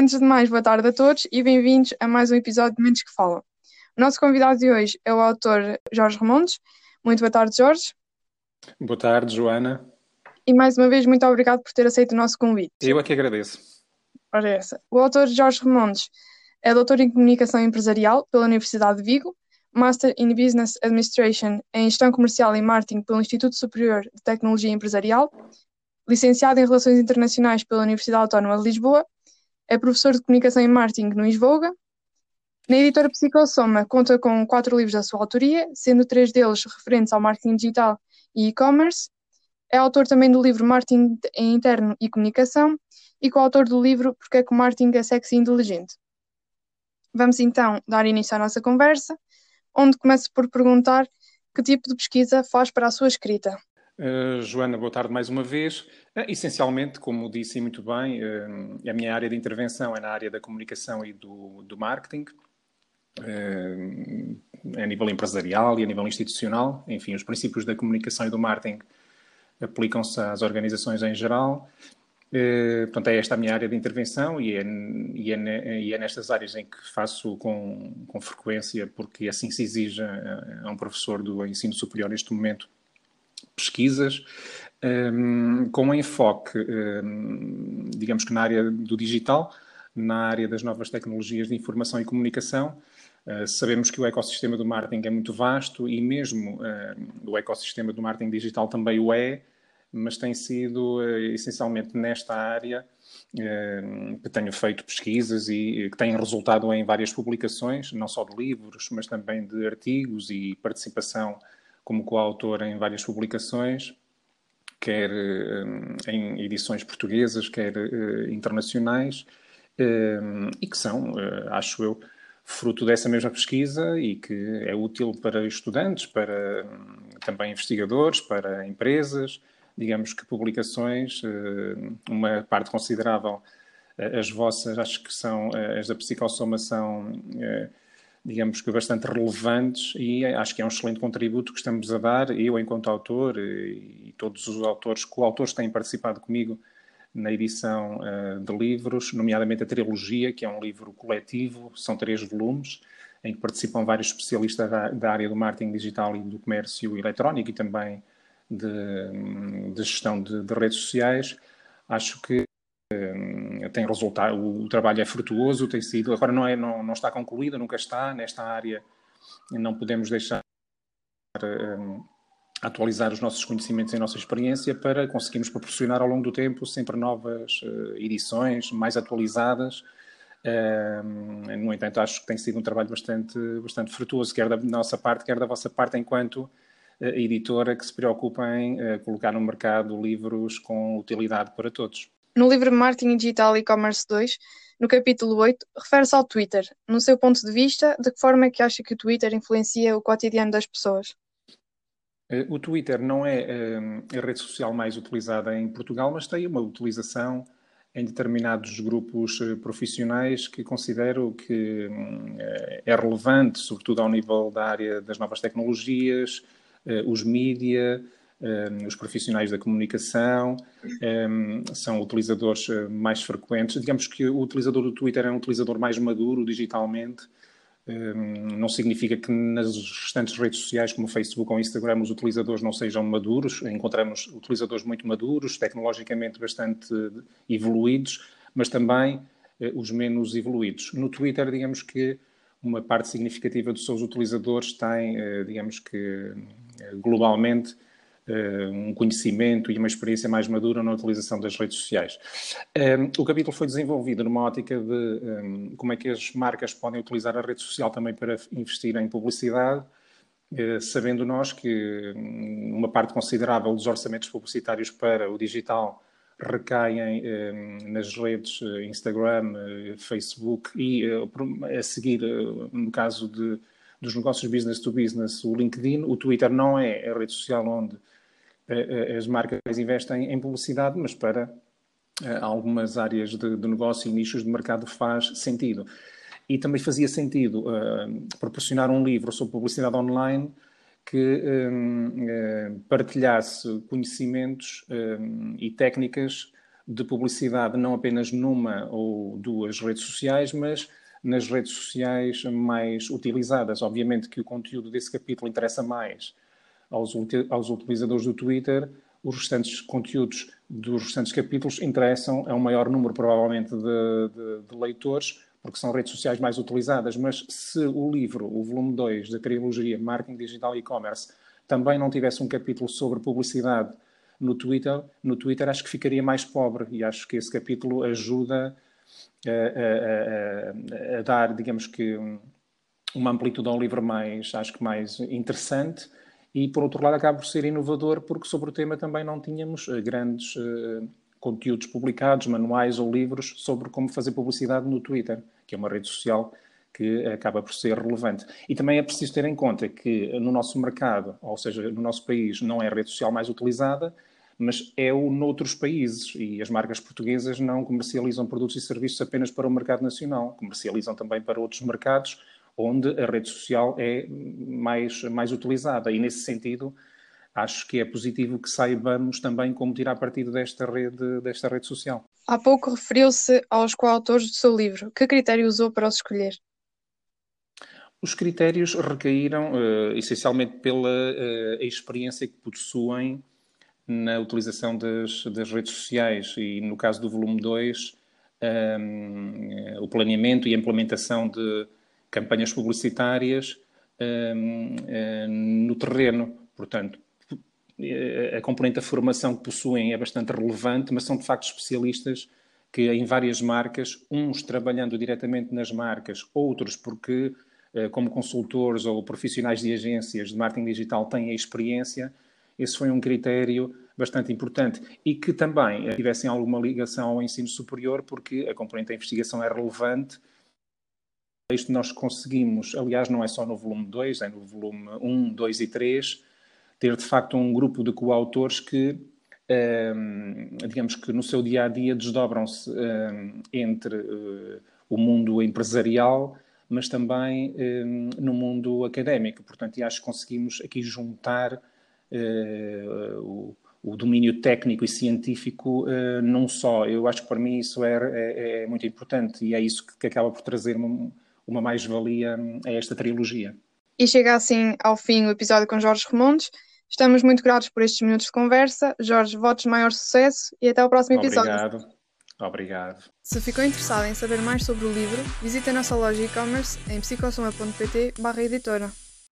Antes de mais, boa tarde a todos e bem-vindos a mais um episódio de Mentes que Falam. O nosso convidado de hoje é o autor Jorge Ramondes. Muito boa tarde, Jorge. Boa tarde, Joana. E mais uma vez, muito obrigado por ter aceito o nosso convite. Eu é que agradeço. Ora, essa. O autor Jorge Ramondes é doutor em Comunicação Empresarial pela Universidade de Vigo, Master in Business Administration em Gestão Comercial e Marketing pelo Instituto Superior de Tecnologia Empresarial, licenciado em Relações Internacionais pela Universidade Autónoma de Lisboa, é professor de Comunicação e Marketing no Isvoga. Na editora Psicosoma conta com quatro livros da sua autoria, sendo três deles referentes ao marketing digital e e-commerce. É autor também do livro Marketing Interno e Comunicação e coautor do livro Porque é que o Marketing é Sexy e Inteligente. Vamos então dar início à nossa conversa, onde começo por perguntar que tipo de pesquisa faz para a sua escrita. Uh, Joana, boa tarde mais uma vez. Uh, essencialmente, como disse muito bem, uh, a minha área de intervenção é na área da comunicação e do, do marketing, a nível empresarial e a nível institucional. Enfim, os princípios da comunicação e do marketing aplicam-se às organizações em geral. portanto, é esta a minha área de intervenção e é, e é, e é nestas áreas em que faço com, com frequência, porque assim se exige a, a um professor do ensino superior neste momento pesquisas um, com enfoque, um, digamos que na área do digital, na área das novas tecnologias de informação e comunicação. Uh, sabemos que o ecossistema do marketing é muito vasto e mesmo uh, o ecossistema do marketing digital também o é, mas tem sido uh, essencialmente nesta área que tenho feito pesquisas e que têm resultado em várias publicações, não só de livros, mas também de artigos e participação como coautor em várias publicações, quer eh, em edições portuguesas, quer eh, internacionais, eh, e que são, acho eu, fruto dessa mesma pesquisa e que é útil para estudantes, para também investigadores, para empresas. Digamos que publicações, uma parte considerável, as vossas, acho que são, as da psicossoma são digamos que bastante relevantes e acho que é um excelente contributo que estamos a dar, eu enquanto autor e todos os autores, coautores têm participado comigo na edição uh, de livros, nomeadamente a Trilogia, que é um livro coletivo, são três volumes, em que participam vários especialistas da, da área do marketing digital e do comércio eletrónico e também de, de gestão de, de redes sociais. Acho que tem resultado, o trabalho é frutuoso, tem sido, agora não, é, não, não está concluído, nunca está, nesta área não podemos deixar um, atualizar os nossos conhecimentos e a nossa experiência para conseguirmos proporcionar ao longo do tempo sempre novas uh, edições, mais atualizadas. Uh, no entanto, acho que tem sido um trabalho bastante, bastante frutuoso, quer da nossa parte, quer da vossa parte, enquanto uh, editora que se preocupa em uh, colocar no mercado livros com utilidade para todos. No livro Marketing Digital E-Commerce 2, no capítulo 8, refere-se ao Twitter. No seu ponto de vista, de que forma é que acha que o Twitter influencia o cotidiano das pessoas? Eh, o Twitter não é eh, a rede social mais utilizada em Portugal, mas tem uma utilização em determinados grupos eh, profissionais que considero que hum, é relevante, sobretudo ao nível da área das novas tecnologias, os mídia, um, os profissionais da comunicação um, são utilizadores eh, mais frequentes. Digamos que o utilizador do Twitter é um utilizador mais maduro digitalmente. Um, não significa que nas restantes redes sociais, como Facebook ou Instagram, os utilizadores não sejam maduros. Encontramos utilizadores muito maduros, tecnologicamente bastante evoluídos, mas também eh, os menos evoluídos. No Twitter, digamos que uma parte significativa dos seus utilizadores tem, eh, digamos que globalmente, eh, um conhecimento e uma experiência mais madura na utilização das redes sociais. Eh, o capítulo foi desenvolvido numa ótica de eh, como é que as marcas podem utilizar a rede social também para investir em publicidade, sabendo nós que hum, uma parte considerável dos orçamentos publicitários para o digital recaem nas redes Instagram, Facebook e a seguir, no caso de, dos negócios business to business, o LinkedIn. O Twitter não é a rede social onde eh, as marcas investem em publicidade, mas para eh, algumas áreas de, de negócio e nichos de mercado faz sentido. E também fazia sentido uh, proporcionar um livro sobre publicidade online que um, uh, partilhasse conhecimentos um, e técnicas de publicidade não apenas numa ou duas redes sociais, mas nas redes sociais mais utilizadas. Obviamente que o conteúdo desse capítulo interessa mais aos, aos utilizadores do Twitter, os restantes conteúdos dos restantes capítulos interessam a um maior número, provavelmente, de, de, de, leitores, porque são redes sociais mais utilizadas. Mas se o livro, o volume 2 da trilogia Marketing Digital e E-Commerce, também não tivesse um capítulo sobre publicidade no Twitter, no Twitter acho que ficaria mais pobre e acho que esse capítulo ajuda a, a, a, a dar, digamos que, uma amplitude ao livro mais, acho que mais interessante e, por outro lado, acaba por ser inovador porque sobre o tema também não tínhamos eh, grandes uh, conteúdos publicados, manuais ou livros sobre como fazer publicidade no Twitter, que é uma rede social que acaba por ser relevante. E também é preciso ter em conta que no nosso mercado, ou seja, no nosso país, não é a rede social mais utilizada, mas é o noutros países e as marcas portuguesas não comercializam produtos e serviços apenas para o mercado nacional, comercializam também para outros mercados onde a rede social é mais, mais utilizada. E nesse sentido, acho que é positivo que saibamos também como tirar partido desta rede, desta rede social. Há pouco referiu-se aos coautores do seu livro. Que critério usou para os escolher? Os critérios recaíram uh, essencialmente pela uh, experiência que possuem na utilização das, das redes sociais e, no caso do volume 2, um, eh, o planeamento e a implementação de campanhas publicitárias um, um, no terreno. Portanto, eh, a componente da formação que possuem é bastante relevante, mas são de facto especialistas que em várias marcas, uns trabalhando diretamente nas marcas, outros porque, eh, como consultores ou profissionais de agências de marketing digital, têm a experiência esse foi um critério bastante importante e que também tivessem alguma ligação ao ensino superior, porque a componente da investigação é relevante. Isto nós conseguimos, aliás, não é só no volume 2, é no volume 1, 2 e 3, ter de facto um grupo de coautores que, ehm, digamos que no seu dia a dia desdobram-se ehm, entre eh, o mundo empresarial, mas também ehm, no mundo académico. Portanto, acho que conseguimos aqui juntar uh, o, o, domínio técnico e científico uh, não só. Eu acho que para mim isso é, é, é muito importante e é isso que, que acaba por trazer uma, mais-valia a esta trilogia. E chega assim ao fim o episódio com Jorge Remontes. Estamos muito gratos por estes minutos de conversa. Jorge, votos de maior sucesso e até ao próximo episódio. Obrigado. Obrigado. Se ficou interessado em saber mais sobre o livro, visite a nossa loja e-commerce em psicosoma.pt editora.